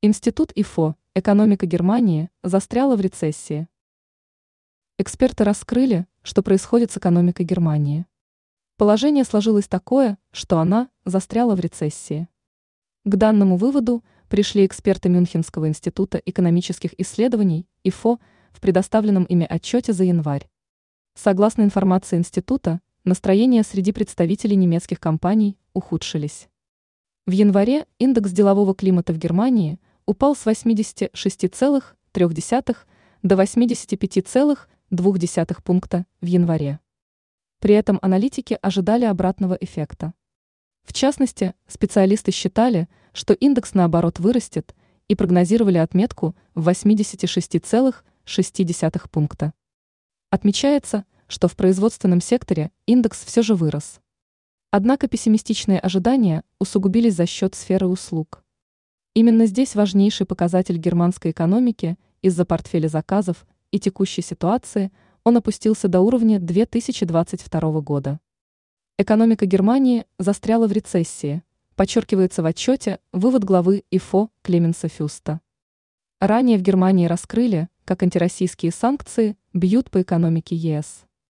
Институт ИФО «Экономика Германии» застряла в рецессии. Эксперты раскрыли, что происходит с экономикой Германии. Положение сложилось такое, что она застряла в рецессии. К данному выводу пришли эксперты Мюнхенского института экономических исследований ИФО в предоставленном ими отчете за январь. Согласно информации института, настроения среди представителей немецких компаний ухудшились. В январе индекс делового климата в Германии – упал с 86,3 до 85,2 пункта в январе. При этом аналитики ожидали обратного эффекта. В частности, специалисты считали, что индекс наоборот вырастет и прогнозировали отметку в 86,6 пункта. Отмечается, что в производственном секторе индекс все же вырос. Однако пессимистичные ожидания усугубились за счет сферы услуг. Именно здесь важнейший показатель германской экономики из-за портфеля заказов и текущей ситуации он опустился до уровня 2022 года. Экономика Германии застряла в рецессии, подчеркивается в отчете вывод главы ИФО Клеменса Фюста. Ранее в Германии раскрыли, как антироссийские санкции бьют по экономике ЕС.